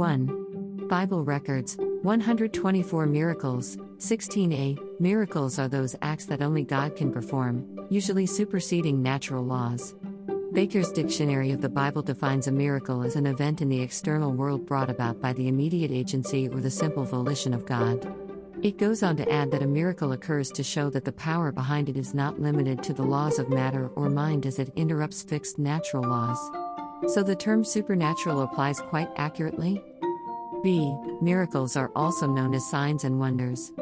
1. Bible records 124 miracles. 16a Miracles are those acts that only God can perform, usually superseding natural laws. Baker's Dictionary of the Bible defines a miracle as an event in the external world brought about by the immediate agency or the simple volition of God. It goes on to add that a miracle occurs to show that the power behind it is not limited to the laws of matter or mind as it interrupts fixed natural laws. So the term supernatural applies quite accurately? B. Miracles are also known as signs and wonders.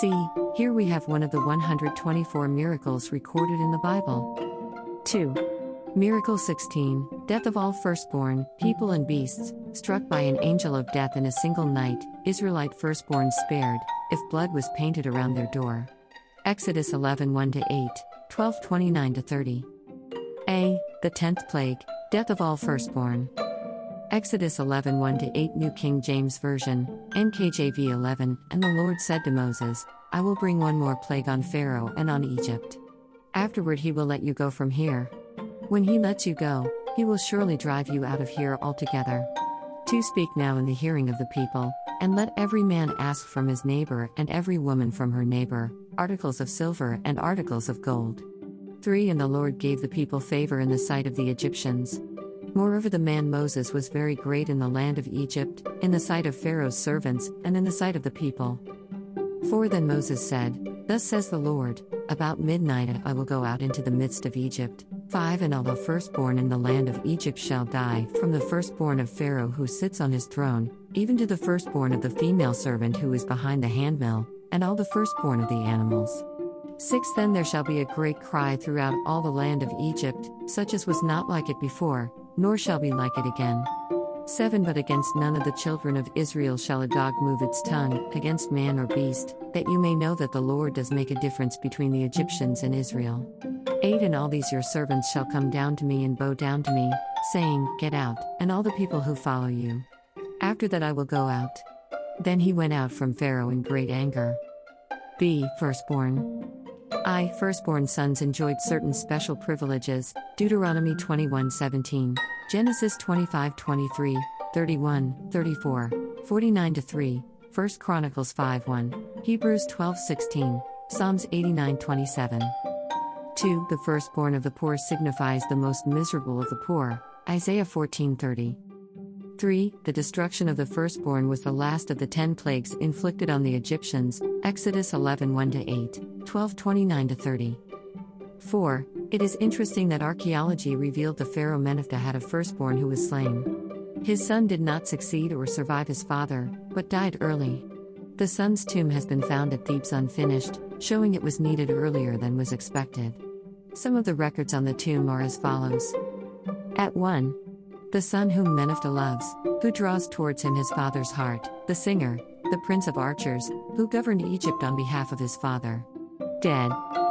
See, here we have one of the 124 miracles recorded in the Bible. 2. Miracle 16 Death of all firstborn, people and beasts, struck by an angel of death in a single night, Israelite firstborn spared, if blood was painted around their door. Exodus 11 1 8, 12 29 30. A. The tenth plague, death of all firstborn. Exodus 11 1 8 New King James Version, NKJV 11 And the Lord said to Moses, I will bring one more plague on Pharaoh and on Egypt. Afterward, he will let you go from here. When he lets you go, he will surely drive you out of here altogether. 2 Speak now in the hearing of the people, and let every man ask from his neighbor and every woman from her neighbor, articles of silver and articles of gold. 3 And the Lord gave the people favor in the sight of the Egyptians. Moreover, the man Moses was very great in the land of Egypt, in the sight of Pharaoh's servants, and in the sight of the people. 4 Then Moses said, Thus says the Lord, About midnight I will go out into the midst of Egypt 5 And all the firstborn in the land of Egypt shall die, from the firstborn of Pharaoh who sits on his throne, even to the firstborn of the female servant who is behind the handmill, and all the firstborn of the animals. 6 Then there shall be a great cry throughout all the land of Egypt, such as was not like it before, nor shall be like it again. 7 But against none of the children of Israel shall a dog move its tongue, against man or beast, that you may know that the Lord does make a difference between the Egyptians and Israel. 8 And all these your servants shall come down to me and bow down to me, saying, Get out, and all the people who follow you. After that I will go out. Then he went out from Pharaoh in great anger. B. Firstborn. I, firstborn sons enjoyed certain special privileges. Deuteronomy 21:17, Genesis 25:23, 31, 34, 49 3, 1 Chronicles 5:1, Hebrews 12:16, Psalms 89:27. 2. The firstborn of the poor signifies the most miserable of the poor. Isaiah 14:30. 3. The destruction of the firstborn was the last of the 10 plagues inflicted on the Egyptians. Exodus 11 1 8, 12 29 30. 4. It is interesting that archaeology revealed the Pharaoh Menephtah had a firstborn who was slain. His son did not succeed or survive his father, but died early. The son's tomb has been found at Thebes unfinished, showing it was needed earlier than was expected. Some of the records on the tomb are as follows At 1. The son whom Menephtah loves, who draws towards him his father's heart, the singer, the prince of archers, who governed Egypt on behalf of his father. Dead.